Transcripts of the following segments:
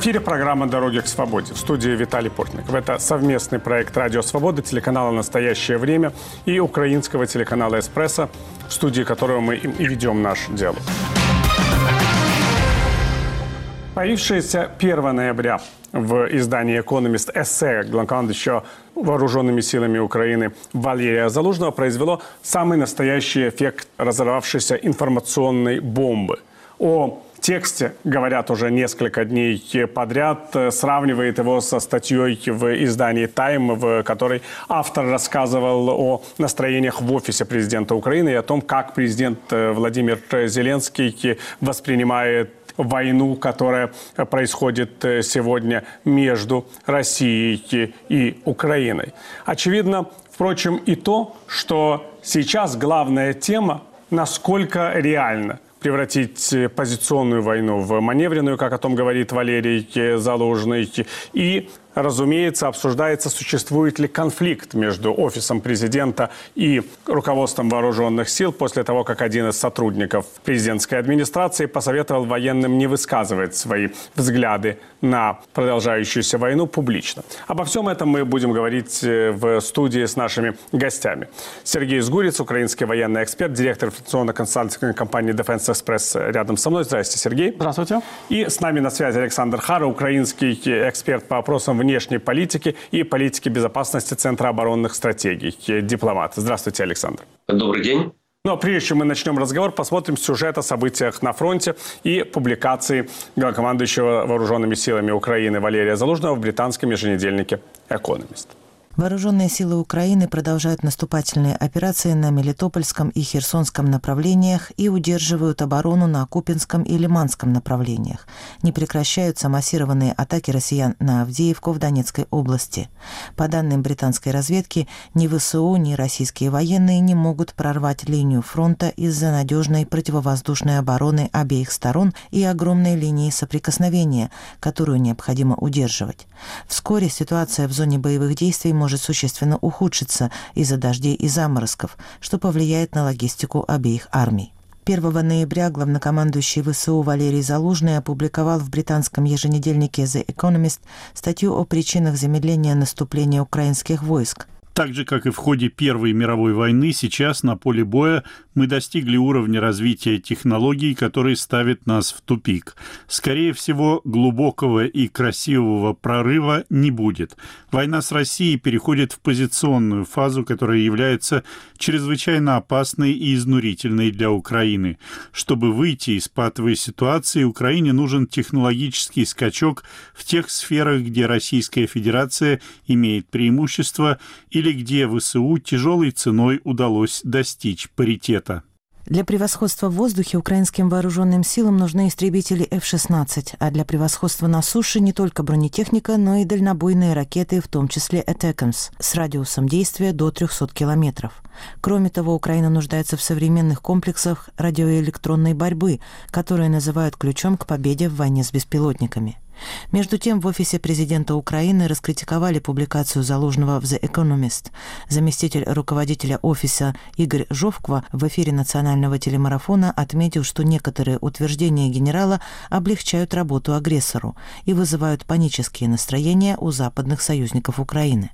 эфире программа «Дороги к свободе» в студии Виталий Портников. Это совместный проект «Радио Свобода», телеканала «Настоящее время» и украинского телеканала «Эспрессо», в студии которого мы и ведем наш диалог. Появившееся 1 ноября в издании «Экономист» эссе главнокомандующего вооруженными силами Украины Валерия Залужного произвело самый настоящий эффект разорвавшейся информационной бомбы. О тексте говорят уже несколько дней подряд, сравнивает его со статьей в издании «Тайм», в которой автор рассказывал о настроениях в офисе президента Украины и о том, как президент Владимир Зеленский воспринимает войну, которая происходит сегодня между Россией и Украиной. Очевидно, впрочем, и то, что сейчас главная тема, насколько реально – превратить позиционную войну в маневренную, как о том говорит Валерий Залужный, и разумеется, обсуждается, существует ли конфликт между офисом президента и руководством вооруженных сил после того, как один из сотрудников президентской администрации посоветовал военным не высказывать свои взгляды на продолжающуюся войну публично. Обо всем этом мы будем говорить э, в студии с нашими гостями. Сергей Сгурец, украинский военный эксперт, директор информационно-консалтинговой компании Defense Express рядом со мной. Здравствуйте, Сергей. Здравствуйте. И с нами на связи Александр Хара, украинский эксперт по вопросам внешней политики и политики безопасности Центра оборонных стратегий, дипломат. Здравствуйте, Александр. Добрый день. Ну а прежде чем мы начнем разговор, посмотрим сюжет о событиях на фронте и публикации главнокомандующего вооруженными силами Украины Валерия Залужного в британском еженедельнике «Экономист». Вооруженные силы Украины продолжают наступательные операции на Мелитопольском и Херсонском направлениях и удерживают оборону на Купинском и Лиманском направлениях. Не прекращаются массированные атаки россиян на Авдеевку в Донецкой области. По данным британской разведки, ни ВСУ, ни российские военные не могут прорвать линию фронта из-за надежной противовоздушной обороны обеих сторон и огромной линии соприкосновения, которую необходимо удерживать. Вскоре ситуация в зоне боевых действий может существенно ухудшиться из-за дождей и заморозков, что повлияет на логистику обеих армий. 1 ноября главнокомандующий ВСУ Валерий Залужный опубликовал в британском еженедельнике The Economist статью о причинах замедления наступления украинских войск – так же, как и в ходе Первой мировой войны, сейчас на поле боя мы достигли уровня развития технологий, который ставит нас в тупик. Скорее всего, глубокого и красивого прорыва не будет. Война с Россией переходит в позиционную фазу, которая является чрезвычайно опасной и изнурительной для Украины. Чтобы выйти из патовой ситуации, Украине нужен технологический скачок в тех сферах, где Российская Федерация имеет преимущество или или где ВСУ тяжелой ценой удалось достичь паритета. Для превосходства в воздухе украинским вооруженным силам нужны истребители F-16, а для превосходства на суше не только бронетехника, но и дальнобойные ракеты, в том числе «Атакамс», с радиусом действия до 300 километров. Кроме того, Украина нуждается в современных комплексах радиоэлектронной борьбы, которые называют ключом к победе в войне с беспилотниками. Между тем, в офисе президента Украины раскритиковали публикацию Залужного в The Economist. Заместитель руководителя офиса Игорь Жовква в эфире национального телемарафона отметил, что некоторые утверждения генерала облегчают работу агрессору и вызывают панические настроения у западных союзников Украины.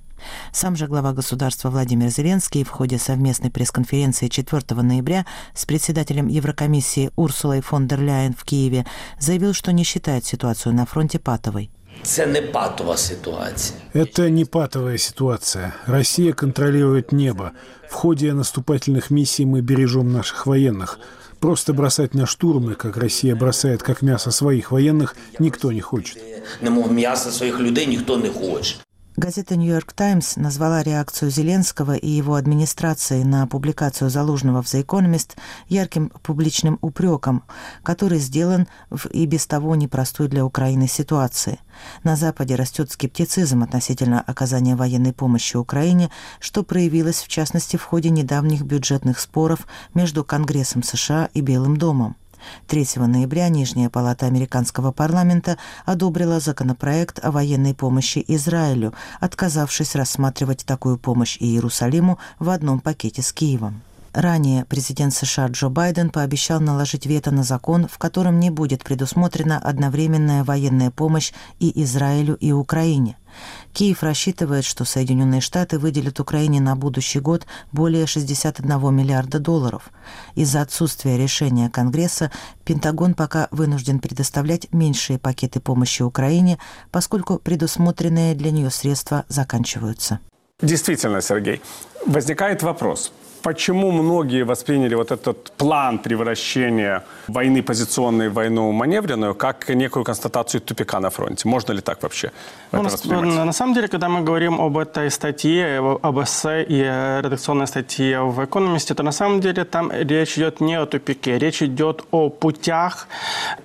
Сам же глава государства Владимир Зеленский в ходе совместной пресс-конференции 4 ноября с председателем Еврокомиссии Урсулой фон дер Ляйен в Киеве заявил, что не считает ситуацию на фронте патовой. Это не патовая ситуация. Это не патовая ситуация. Россия контролирует небо. В ходе наступательных миссий мы бережем наших военных. Просто бросать на штурмы, как Россия бросает как мясо своих военных, никто не хочет. Мясо своих людей никто не хочет. Газета «Нью-Йорк Таймс» назвала реакцию Зеленского и его администрации на публикацию Залужного в «The Economist» ярким публичным упреком, который сделан в и без того непростой для Украины ситуации. На Западе растет скептицизм относительно оказания военной помощи Украине, что проявилось в частности в ходе недавних бюджетных споров между Конгрессом США и Белым домом. 3 ноября Нижняя палата американского парламента одобрила законопроект о военной помощи Израилю, отказавшись рассматривать такую помощь Иерусалиму в одном пакете с Киевом. Ранее президент США Джо Байден пообещал наложить вето на закон, в котором не будет предусмотрена одновременная военная помощь и Израилю, и Украине. Киев рассчитывает, что Соединенные Штаты выделят Украине на будущий год более 61 миллиарда долларов. Из-за отсутствия решения Конгресса Пентагон пока вынужден предоставлять меньшие пакеты помощи Украине, поскольку предусмотренные для нее средства заканчиваются. Действительно, Сергей, возникает вопрос – почему многие восприняли вот этот план превращения войны позиционной в войну маневренную как некую констатацию тупика на фронте? Можно ли так вообще ну, это воспринимать? На, на самом деле, когда мы говорим об этой статье, об эссе и редакционной статье в «Экономисте», то на самом деле там речь идет не о тупике, речь идет о путях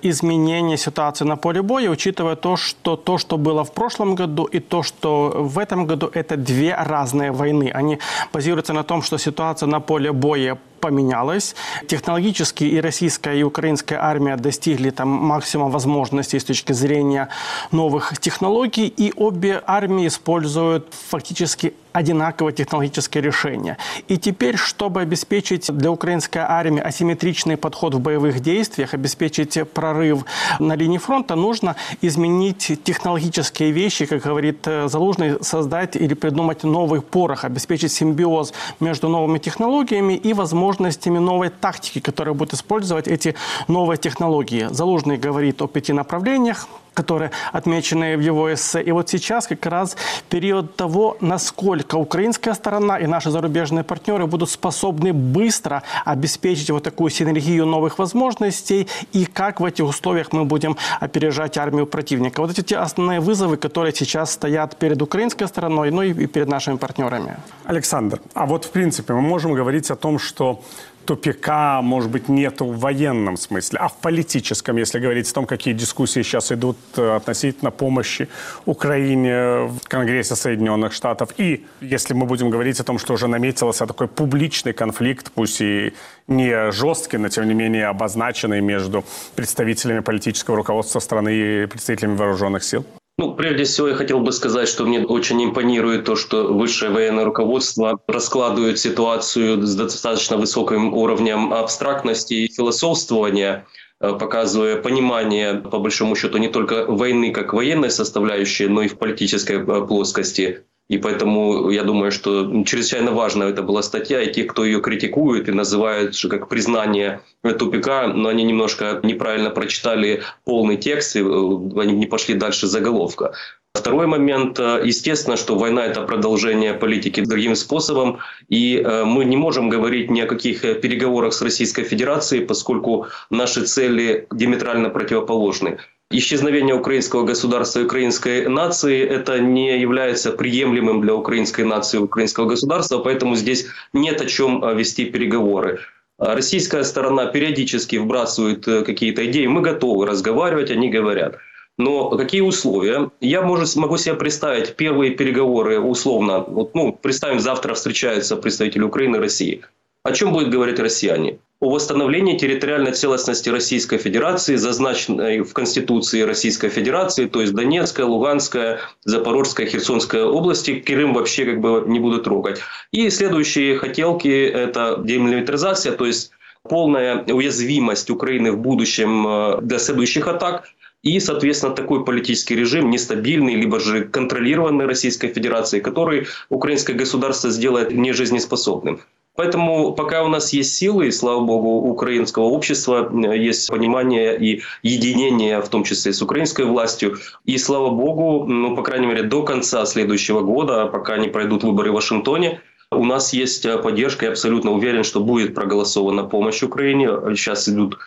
изменения ситуации на поле боя, учитывая то, что то, что было в прошлом году и то, что в этом году, это две разные войны. Они базируются на том, что ситуация на поле боя поменялось. Технологически и российская, и украинская армия достигли там максимум возможностей с точки зрения новых технологий, и обе армии используют фактически одинаковое технологическое решение. И теперь, чтобы обеспечить для украинской армии асимметричный подход в боевых действиях, обеспечить прорыв на линии фронта, нужно изменить технологические вещи, как говорит э, Залужный, создать или придумать новый порох, обеспечить симбиоз между новыми технологиями и возможностями новой тактики, которая будет использовать эти новые технологии. Залужный говорит о пяти направлениях, которые отмечены в его эссе. И вот сейчас как раз период того, насколько украинская сторона и наши зарубежные партнеры будут способны быстро обеспечить вот такую синергию новых возможностей и как в этих условиях мы будем опережать армию противника. Вот эти те основные вызовы, которые сейчас стоят перед украинской стороной, ну и перед нашими партнерами. Александр, а вот в принципе мы можем говорить о том, что тупика, может быть, нету в военном смысле, а в политическом, если говорить о том, какие дискуссии сейчас идут э, относительно помощи Украине в Конгрессе Соединенных Штатов. И если мы будем говорить о том, что уже наметился такой публичный конфликт, пусть и не жесткий, но тем не менее обозначенный между представителями политического руководства страны и представителями вооруженных сил. Ну, прежде всего, я хотел бы сказать, что мне очень импонирует то, что высшее военное руководство раскладывает ситуацию с достаточно высоким уровнем абстрактности и философствования, э, показывая понимание, по большому счету, не только войны как военной составляющей, но и в политической э, плоскости и поэтому я думаю, что чрезвычайно важна это была статья, и те, кто ее критикует и называют как признание тупика, но они немножко неправильно прочитали полный текст, и э, они не пошли дальше заголовка. Второй момент, э, естественно, что война – это продолжение политики другим способом, и э, мы не можем говорить ни о каких переговорах с Российской Федерацией, поскольку наши цели диаметрально противоположны исчезновение украинского государства и украинской нации это не является приемлемым для украинской нации и украинского государства, поэтому здесь нет о чем э, вести переговоры. А российская сторона периодически вбрасывает э, какие-то идеи, мы готовы разговаривать, они говорят. Но какие условия? Я может, могу себе представить первые переговоры условно. Вот, ну, представим, завтра встречаются представители Украины и России. О чем будут говорить россияне? о восстановлении территориальной целостности Российской Федерации, зазначенной в Конституции Российской Федерации, то есть Донецкая, Луганская, Запорожская, Херсонская области. Крым вообще как бы не будут трогать. И следующие хотелки – это демилитаризация, то есть полная уязвимость Украины в будущем э, для следующих атак. И, соответственно, такой политический режим, нестабильный, либо же контролированный Российской Федерацией, который украинское государство сделает нежизнеспособным. Поэтому пока у нас есть силы, и слава богу, у украинского общества э, есть понимание и единение, в том числе с украинской властью. И слава богу, ну, по крайней мере, до конца следующего года, пока не пройдут выборы в Вашингтоне, у нас есть э, поддержка, я абсолютно уверен, что будет проголосована помощь Украине. Сейчас идут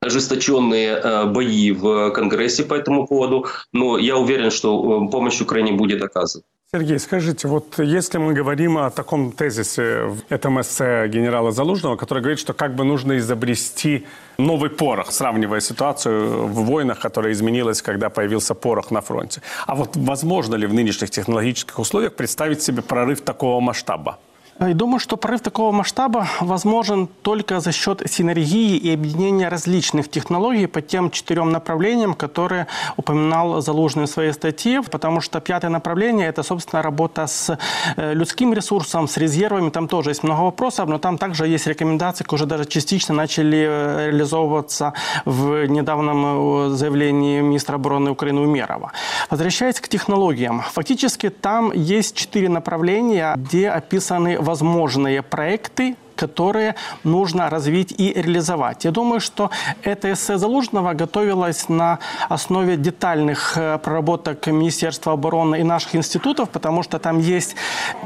ожесточенные э, бои в Конгрессе по этому поводу, но я уверен, что помощь Украине будет оказана. Сергей, скажите, вот если мы говорим о таком тезисе в этом эссе генерала Залужного, который говорит, что как бы нужно изобрести новый порох, сравнивая ситуацию в войнах, которая изменилась, когда появился порох на фронте. А вот возможно ли в нынешних технологических условиях представить себе прорыв такого масштаба? И думаю, что прорыв такого масштаба возможен только за счет синергии и объединения различных технологий по тем четырем направлениям, которые упоминал Залужный в своей статье, потому что пятое направление – это, собственно, работа с э, людским ресурсом, с резервами. Там тоже есть много вопросов, но там также есть рекомендации, которые даже частично начали э, реализовываться в недавнем э, заявлении министра обороны Украины Умерова. Возвращаясь к технологиям, фактически там есть четыре направления, где описаны возможные проекты, которые нужно развить и реализовать. Я думаю, что это эссе Залужного готовилось на основе детальных э, проработок Министерства обороны и наших институтов, потому что там есть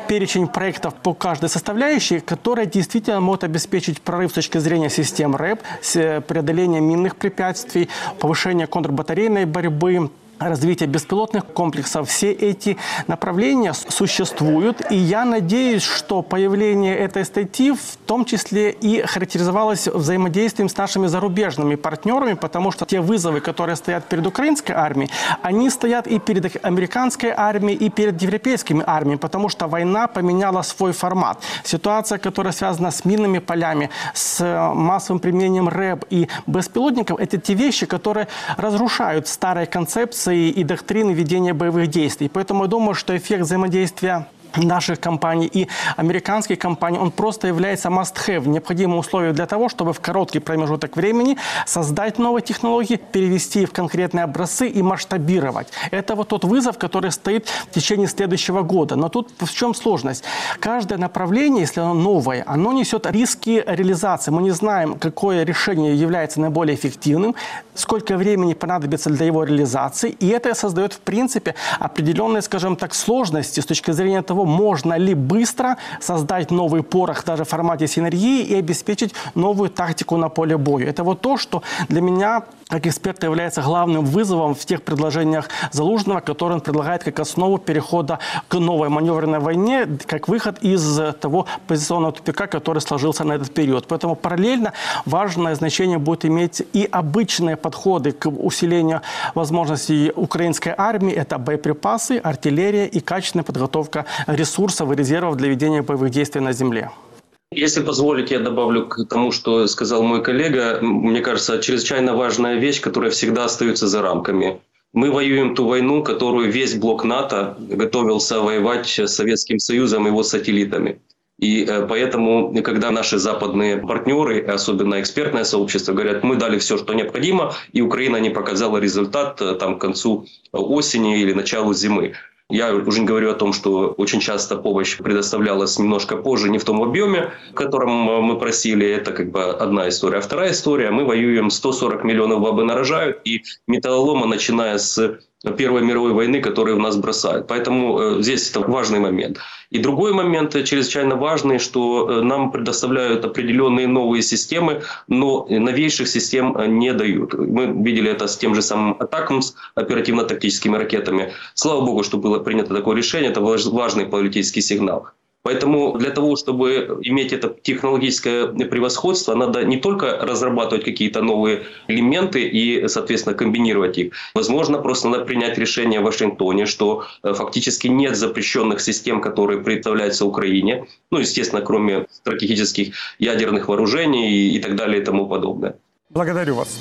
перечень проектов по каждой составляющей, которые действительно могут обеспечить прорыв с точки зрения систем РЭП, преодоления минных препятствий, повышения контрбатарейной борьбы, развития беспилотных комплексов. Все эти направления существуют, и я надеюсь, что появление этой статьи в том числе и характеризовалось взаимодействием с нашими зарубежными партнерами, потому что те вызовы, которые стоят перед украинской армией, они стоят и перед американской армией, и перед европейскими армиями, потому что война поменяла свой формат. Ситуация, которая связана с минными полями, с массовым применением РЭБ и беспилотников, это те вещи, которые разрушают старые концепции концепции и доктрины ведения боевых действий. Поэтому я думаю, что эффект взаимодействия наших компаний и американских компаний, он просто является must-have, необходимым условием для того, чтобы в короткий промежуток времени создать новые технологии, перевести в конкретные образцы и масштабировать. Это вот тот вызов, который стоит в течение следующего года. Но тут в чем сложность? Каждое направление, если оно новое, оно несет риски реализации. Мы не знаем, какое решение является наиболее эффективным, сколько времени понадобится для его реализации, и это создает, в принципе, определенные, скажем так, сложности с точки зрения того, можно ли быстро создать новый порох даже в формате синергии и обеспечить новую тактику на поле боя. Это вот то, что для меня как эксперта является главным вызовом в тех предложениях Залужного, которые он предлагает как основу перехода к новой маневренной войне, как выход из того позиционного тупика, который сложился на этот период. Поэтому параллельно важное значение будет иметь и обычные подходы к усилению возможностей украинской армии. Это боеприпасы, артиллерия и качественная подготовка ресурсов и резервов для ведения боевых действий на земле. Если позволите, я добавлю к тому, что сказал мой коллега. Мне кажется, чрезвычайно важная вещь, которая всегда остается за рамками. Мы воюем ту войну, которую весь блок НАТО готовился воевать с Советским Союзом и его сателлитами. И э, поэтому, когда наши западные партнеры, особенно экспертное сообщество, говорят, мы дали все, что необходимо, и Украина не показала результат э, там, к концу осени или началу зимы. Я уже не говорю о том, что очень часто помощь предоставлялась немножко позже, не в том объеме, в котором э, мы просили. Это как бы одна история. А вторая история, мы воюем 140 миллионов бабы нарожают, и металлолома, начиная с Первой мировой войны, которые у нас бросают. Поэтому э, здесь это важный момент. И другой момент э, чрезвычайно важный, что э, нам предоставляют определенные новые системы, но новейших систем не дают. Мы видели это с тем же самым Атакмс, оперативно-тактическими ракетами. Слава богу, что было принято такое решение. Это важный политический сигнал. Поэтому для того, чтобы иметь это технологическое превосходство, надо не только разрабатывать какие-то новые элементы и, соответственно, комбинировать их. Возможно, просто надо принять решение в Вашингтоне, что э, фактически нет запрещенных систем, которые представляются Украине. Ну, естественно, кроме стратегических ядерных вооружений и так далее и тому подобное. Благодарю вас.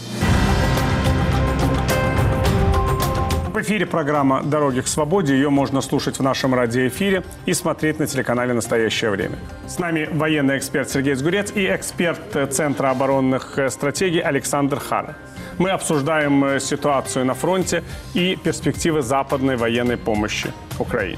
В эфире программа «Дороги к свободе». Ее можно слушать в нашем радиоэфире и смотреть на телеканале «Настоящее время». С нами военный эксперт Сергей Сгурец и эксперт Центра оборонных стратегий Александр Хара. Мы обсуждаем ситуацию на фронте и перспективы западной военной помощи Украине.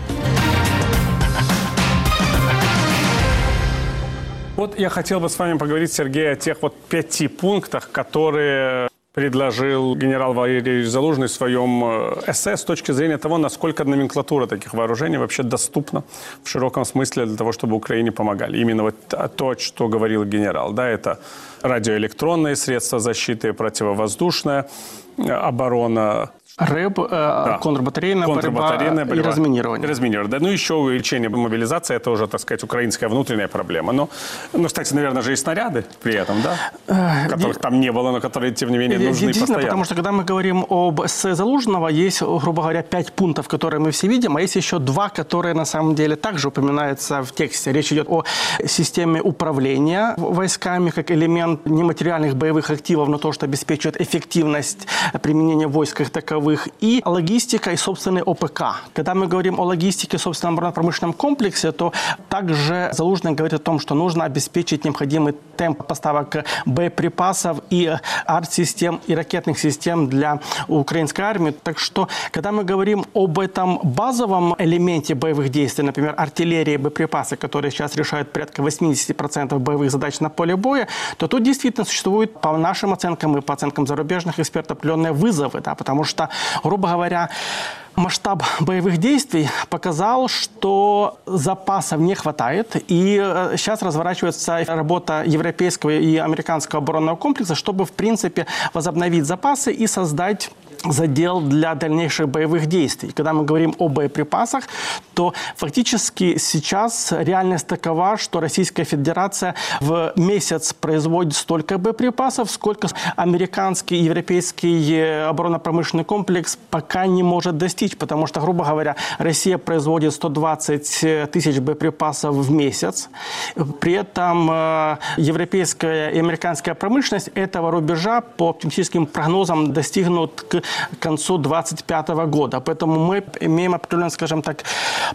Вот я хотел бы с вами поговорить, Сергей, о тех вот пяти пунктах, которые предложил генерал Валерий Залужный в своем э, эссе с точки зрения того, насколько номенклатура таких вооружений вообще доступна в широком смысле для того, чтобы Украине помогали. Именно вот то, что говорил генерал. Да, это радиоэлектронные средства защиты, противовоздушная э, оборона, РЭБ, э, да. контрбатарейная, контрбатарейная борьба, борьба, и разминирование. И разминирование. Да, ну еще увеличение мобилизации, это уже, так сказать, украинская внутренняя проблема. Но, ну, кстати, наверное, же и снаряды при этом, да? Э, которых Ди... там не было, но которые, тем не менее, нужны Действительно, постоянно. потому что когда мы говорим об СС Залужного, есть, грубо говоря, пять пунктов, которые мы все видим, а есть еще два, которые на самом деле также упоминаются в тексте. Речь идет о системе управления войсками как элемент нематериальных боевых активов, но то, что обеспечивает эффективность применения войск как таковых, и логистика и собственный ОПК. Когда мы говорим о логистике и собственном оборонно-промышленном комплексе, то также Залужный говорит о том, что нужно обеспечить необходимый темп поставок боеприпасов и арт-систем и ракетных систем для украинской армии. Так что, когда мы говорим об этом базовом элементе боевых действий, например, артиллерии и боеприпасы, которые сейчас решают порядка 80% боевых задач на поле боя, то тут действительно существует, по нашим оценкам и по оценкам зарубежных экспертов, определенные вызовы, да, потому что, грубо говоря, масштаб боевых действий показал, что запасов не хватает. И сейчас э, разворачивается работа европейского и американского оборонного комплекса, чтобы, в принципе, возобновить запасы и создать задел для дальнейших боевых действий. Когда мы говорим о боеприпасах, то фактически сейчас реальность такова, что Российская Федерация в месяц производит столько боеприпасов, сколько американский и европейский э, оборонно-промышленный комплекс пока не может достичь, потому что, грубо говоря, Россия производит 120 э, тысяч боеприпасов в месяц. При этом э, европейская и американская промышленность этого рубежа по оптимистическим прогнозам достигнут к к концу 2025 года. Поэтому мы имеем определенный, скажем так,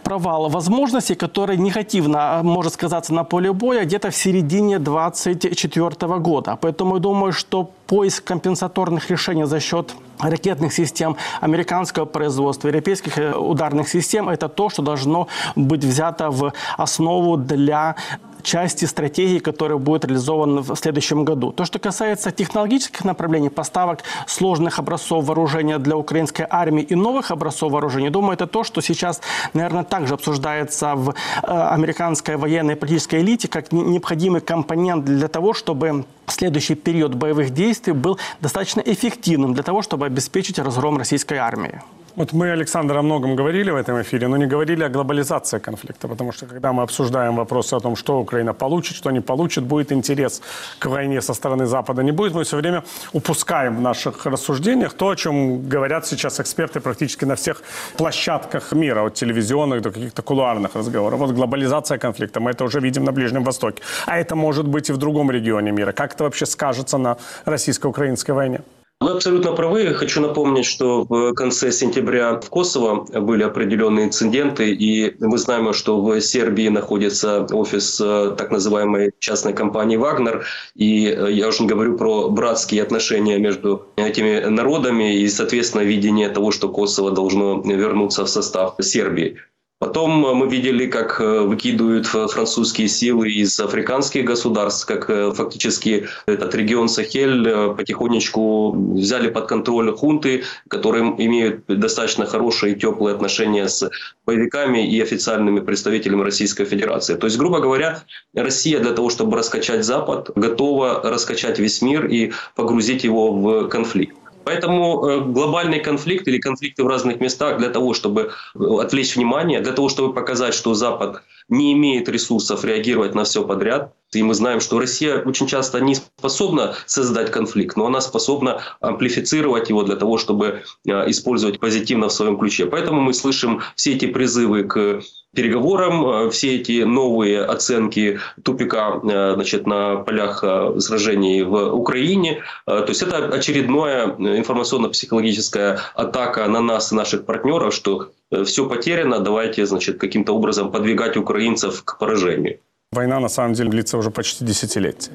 провал возможностей, который негативно а, может сказаться на поле боя где-то в середине 2024 года. Поэтому я думаю, что поиск компенсаторных решений за счет ракетных систем американского производства, европейских э, ударных систем, это то, что должно быть взято в основу для части стратегии, которая будет реализована в следующем году. То, что касается технологических направлений, поставок сложных образцов вооружения для украинской армии и новых образцов вооружения, думаю, это то, что сейчас, наверное, также обсуждается в э, американской военной и политической элите как необходимый компонент для того, чтобы следующий период боевых действий был достаточно эффективным для того, чтобы обеспечить разгром российской армии. Вот мы, Александр, о многом говорили в этом эфире, но не говорили о глобализации конфликта, потому что когда мы обсуждаем вопросы о том, что Украина получит, что не получит, будет интерес к войне со стороны Запада, не будет, мы все время упускаем в наших рассуждениях то, о чем говорят сейчас эксперты практически на всех площадках мира, от телевизионных до каких-то кулуарных разговоров. Вот глобализация конфликта, мы это уже видим на Ближнем Востоке. А это может быть и в другом регионе мира. Как это вообще скажется на российско-украинской войне? Вы абсолютно правы. Хочу напомнить, что в конце сентября в Косово были определенные инциденты, и мы знаем, что в Сербии находится офис э, так называемой частной компании «Вагнер», и э, я уже не говорю про братские отношения между этими народами и, соответственно, видение того, что Косово должно вернуться в состав Сербии. Потом э, мы видели, как э, выкидывают французские силы из африканских государств, как э, фактически этот регион Сахель потихонечку взяли под контроль хунты, которые имеют достаточно хорошие и теплые отношения с боевиками и официальными представителями Российской Федерации. То есть, грубо говоря, Россия для того, чтобы раскачать Запад, готова раскачать весь мир и погрузить его в конфликт. Поэтому э, глобальный конфликт или конфликты в разных местах для того, чтобы э, отвлечь внимание, для того, чтобы показать, что Запад не имеет ресурсов реагировать на все подряд. И мы знаем, что Россия очень часто не способна создать конфликт, но она способна амплифицировать его для того, чтобы э, использовать позитивно в своем ключе. Поэтому мы слышим все эти призывы к переговорам, э, все эти новые оценки тупика э, значит, на полях сражений в Украине. То есть это очередная информационно-психологическая атака на нас и наших партнеров, что все потеряно, давайте значит, каким-то образом подвигать украинцев к поражению. Война, на самом деле, длится уже почти десятилетие.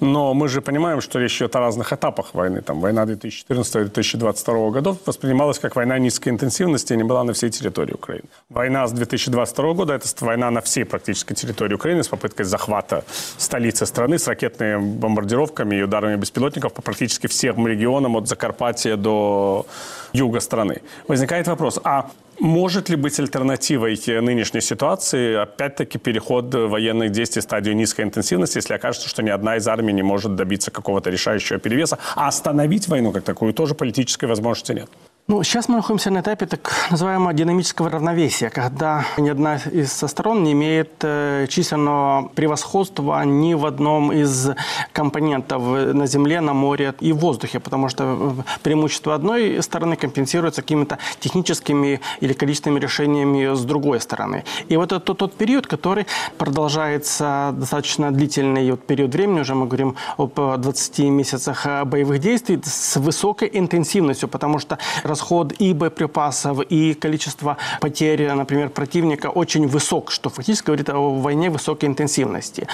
Но мы же понимаем, что речь идет о разных этапах войны. Там, война 2014-2022 годов воспринималась как война низкой интенсивности и не была на всей территории Украины. Война с 2022 года – это война на всей практически территории Украины с попыткой захвата столицы страны, с ракетными бомбардировками и ударами беспилотников по практически всем регионам от Закарпатья до юга страны. Возникает вопрос, а может ли быть альтернативой нынешней ситуации, опять-таки, переход военных действий в стадию низкой интенсивности, если окажется, что ни одна из армий не может добиться какого-то решающего перевеса, а остановить войну как такую тоже политической возможности нет? Ну, сейчас мы находимся на этапе так называемого динамического равновесия, когда ни одна из сторон не имеет э, численного превосходства ни в одном из компонентов на земле, на море и в воздухе, потому что э, преимущество одной стороны компенсируется какими-то техническими или количественными решениями с другой стороны. И вот это тот, период, который продолжается достаточно длительный период времени, уже мы говорим об 20 месяцах боевых действий с высокой интенсивностью, потому что расход и боеприпасов, и количество потерь, например, противника очень высок, что фактически говорит о войне высокой интенсивности.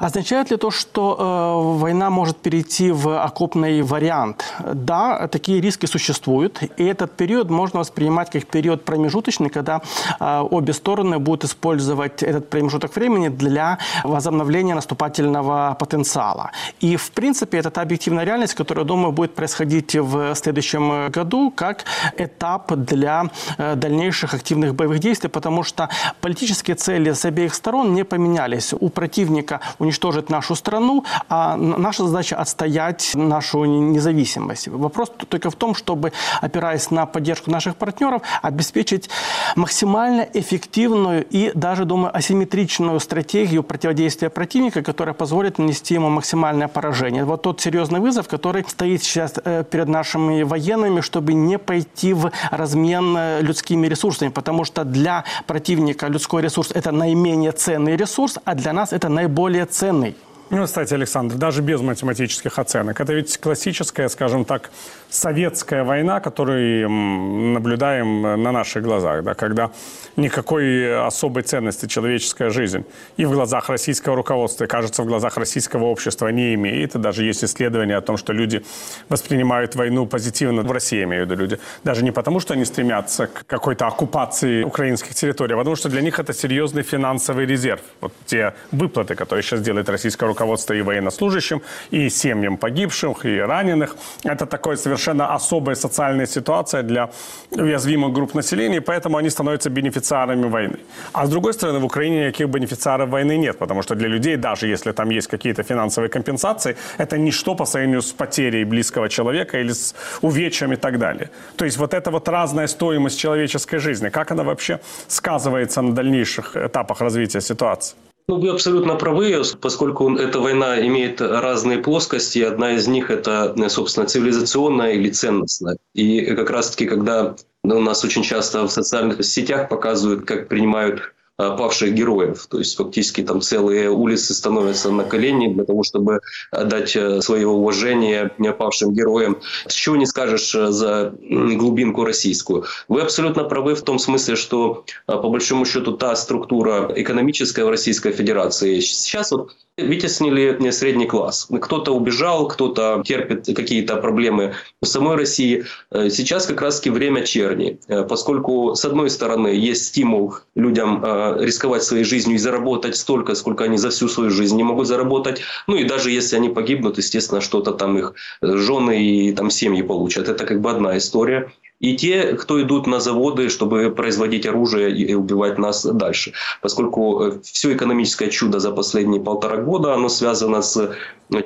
Означает ли то, что э, война может перейти в окопный вариант? Да, такие риски существуют, и этот период можно воспринимать как период промежуточный, когда э, обе стороны будут использовать этот промежуток времени для возобновления наступательного потенциала. И, в принципе, это та объективная реальность, которая, думаю, будет происходить в следующем году, как этап для э, дальнейших активных боевых действий, потому что политические цели с обеих сторон не поменялись. У противника уничтожить нашу страну, а наша задача отстоять нашу независимость. Вопрос только в том, чтобы, опираясь на поддержку наших партнеров, обеспечить максимально эффективную и даже, думаю, асимметричную стратегию противодействия противника, которая позволит нанести ему максимальное поражение. Вот тот серьезный вызов, который стоит сейчас э, перед нашими военными, чтобы не пойти в размен э, людскими ресурсами, потому что для противника людской ресурс – это наименее ценный ресурс, а для нас это наиболее ценный. Ну, кстати, Александр, даже без математических оценок. Это ведь классическая, скажем так, советская война, которую наблюдаем на наших глазах, да, когда никакой особой ценности человеческая жизнь и в глазах российского руководства, и, кажется, в глазах российского общества не имеет. И даже есть исследования о том, что люди воспринимают войну позитивно, в России имею в виду люди, даже не потому, что они стремятся к какой-то оккупации украинских территорий, а потому что для них это серьезный финансовый резерв. Вот те выплаты, которые сейчас делает российское руководство и военнослужащим, и семьям погибших, и раненых, это такое совершенно особая социальная ситуация для уязвимых групп населения, поэтому они становятся бенефициарами войны. А с другой стороны, в Украине никаких бенефициаров войны нет, потому что для людей, даже если там есть какие-то финансовые компенсации, это ничто по сравнению с потерей близкого человека или с увечьем и так далее. То есть вот эта вот разная стоимость человеческой жизни, как она вообще сказывается на дальнейших этапах развития ситуации? Ну, вы абсолютно правы, поскольку эта война имеет разные плоскости. Одна из них – это, собственно, цивилизационная или ценностная. И как раз-таки, когда у нас очень часто в социальных сетях показывают, как принимают павших героев. То есть фактически там целые улицы становятся на колени для того, чтобы отдать э, свое уважение павшим героям. Чего не скажешь э, за глубинку российскую. Вы абсолютно правы в том смысле, что по большому счету та структура экономическая в Российской Федерации сейчас вот вытеснили средний класс. Кто-то убежал, кто-то терпит какие-то проблемы в самой России. Э, сейчас как раз-таки время черни, э, поскольку, с одной стороны, есть стимул людям э, рисковать своей жизнью и заработать столько, сколько они за всю свою жизнь не могут заработать. Ну и даже если они погибнут, естественно, что-то там их жены и там семьи получат. Это как бы одна история и те, кто идут на заводы, чтобы производить оружие и убивать нас дальше. Поскольку э, все экономическое чудо за последние полтора года, оно связано с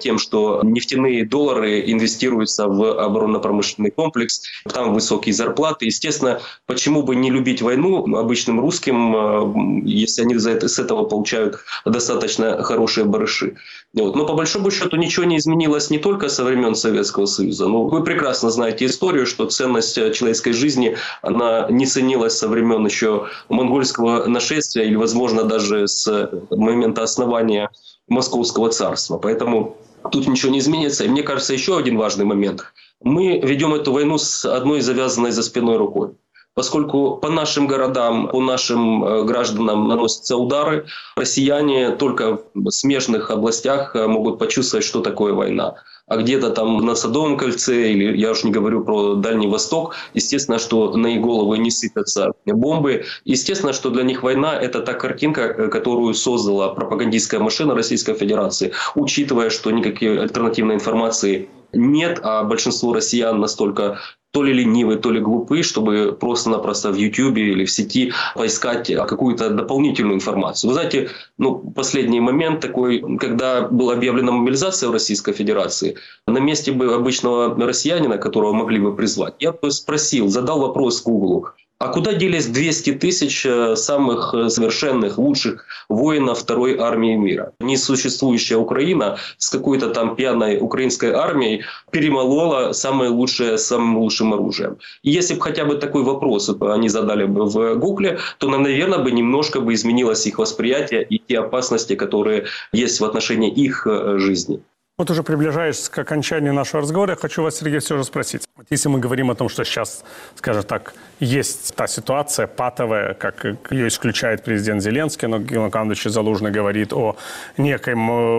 тем, что нефтяные доллары инвестируются в оборонно-промышленный комплекс, там высокие зарплаты. Естественно, почему бы не любить войну обычным русским, э, если они за это, с этого получают достаточно хорошие барыши. Вот. Но по большому счету ничего не изменилось не только со времен Советского Союза. Ну, вы прекрасно знаете историю, что ценность человеческой жизни, она не ценилась со времен еще монгольского нашествия или, возможно, даже с момента основания Московского царства. Поэтому тут ничего не изменится. И мне кажется, еще один важный момент. Мы ведем эту войну с одной завязанной за спиной рукой. Поскольку по нашим городам, по нашим э, гражданам наносятся удары, россияне только в смежных областях э, могут почувствовать, что такое война а где-то там на Садовом кольце, или я уж не говорю про Дальний Восток, естественно, что на их головы не сыпятся бомбы. Естественно, что для них война – это та картинка, э, которую создала пропагандистская машина Российской Федерации, учитывая, что никакой альтернативной информации нет, а большинство россиян настолько то ли ленивые, то ли глупые, чтобы просто-напросто в YouTube или в сети поискать какую-то дополнительную информацию. Вы знаете, ну, последний момент такой, когда была объявлена мобилизация в Российской Федерации, на месте бы обычного россиянина, которого могли бы призвать, я спросил, задал вопрос Google, а куда делись 200 тысяч э, самых э, совершенных, лучших воинов второй армии мира? Несуществующая Украина с какой-то там пьяной украинской армией перемолола самое лучшее самым лучшим оружием. И если бы хотя бы такой вопрос они задали бы в Гугле, то, наверное, бы немножко бы изменилось их восприятие и те опасности, которые есть в отношении их э, жизни. Вот уже приближаясь к окончанию нашего разговора, я хочу вас, Сергей, все же спросить. Вот если мы говорим о том, что сейчас, скажем так, есть та ситуация патовая, как ее исключает президент Зеленский, но Луканович Залужный говорит о некой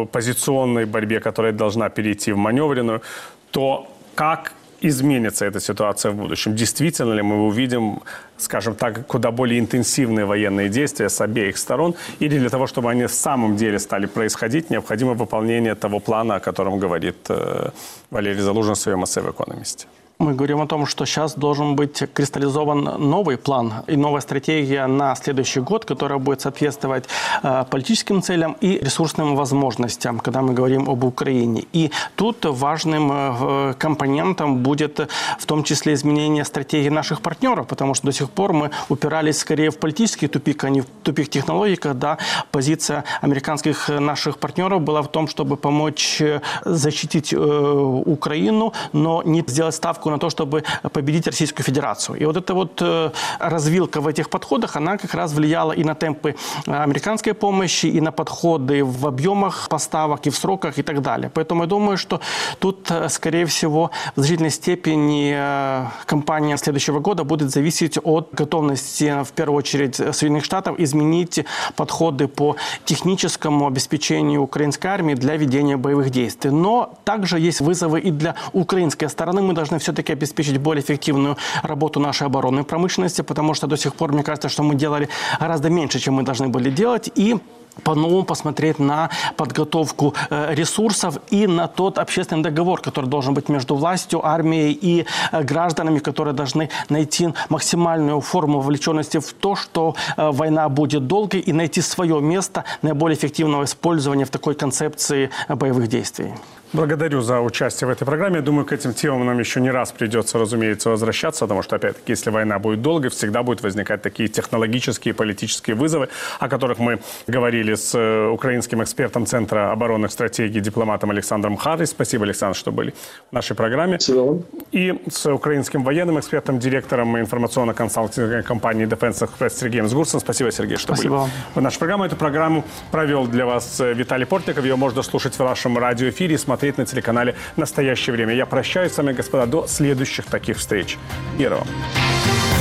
позиционной борьбе, которая должна перейти в маневренную, то как изменится эта ситуация в будущем? Действительно ли мы увидим, скажем так, куда более интенсивные военные действия с обеих сторон? Или для того, чтобы они в самом деле стали происходить, необходимо выполнение того плана, о котором говорит э, Валерий Залужин в своем эссе в «Экономисте»? Мы говорим о том, что сейчас должен быть кристаллизован новый план и новая стратегия на следующий год, которая будет соответствовать э, политическим целям и ресурсным возможностям, когда мы говорим об Украине. И тут важным э, компонентом будет в том числе изменение стратегии наших партнеров, потому что до сих пор мы упирались скорее в политический тупик, а не в тупик технологий, когда позиция американских наших партнеров была в том, чтобы помочь э, защитить Украину, но не сделать ставку ставку на то, чтобы победить Российскую Федерацию. И вот эта вот э, развилка в этих подходах, она как раз влияла и на темпы э, американской помощи, и на подходы в объемах поставок, и в сроках, и так далее. Поэтому я думаю, что тут, э, скорее всего, в значительной степени кампания следующего года будет зависеть от готовности, в первую очередь, Соединенных Штатов изменить подходы по техническому обеспечению украинской армии для ведения боевых действий. Но также есть вызовы и для украинской стороны. Мы должны все все-таки обеспечить более эффективную работу нашей оборонной промышленности, потому что до сих пор, мне кажется, что мы делали гораздо меньше, чем мы должны были делать. И по-новому посмотреть на подготовку э, ресурсов и на тот общественный договор, который должен быть между властью, армией и э, гражданами, которые должны найти максимальную форму вовлеченности в то, что э, война будет долгой и найти свое место наиболее эффективного использования в такой концепции боевых действий. Благодарю за участие в этой программе. Я думаю, к этим темам нам еще не раз придется, разумеется, возвращаться, потому что, опять-таки, если война будет долгой, всегда будут возникать такие технологические и политические вызовы, о которых мы говорили с э, украинским экспертом Центра оборонных стратегий, дипломатом Александром Харри. Спасибо, Александр, что были в нашей программе. Спасибо. И с украинским военным экспертом, директором информационно-консалтинговой компании Defense Express Сергеем Сгурцем. Спасибо, Сергей, что Спасибо. были в нашей программе. Эту программу провел для вас э, Виталий Портников. Ее можно слушать в нашем радиоэфире и смотреть смотреть на телеканале «Настоящее время». Я прощаюсь с вами, господа, до следующих таких встреч. Мира вам!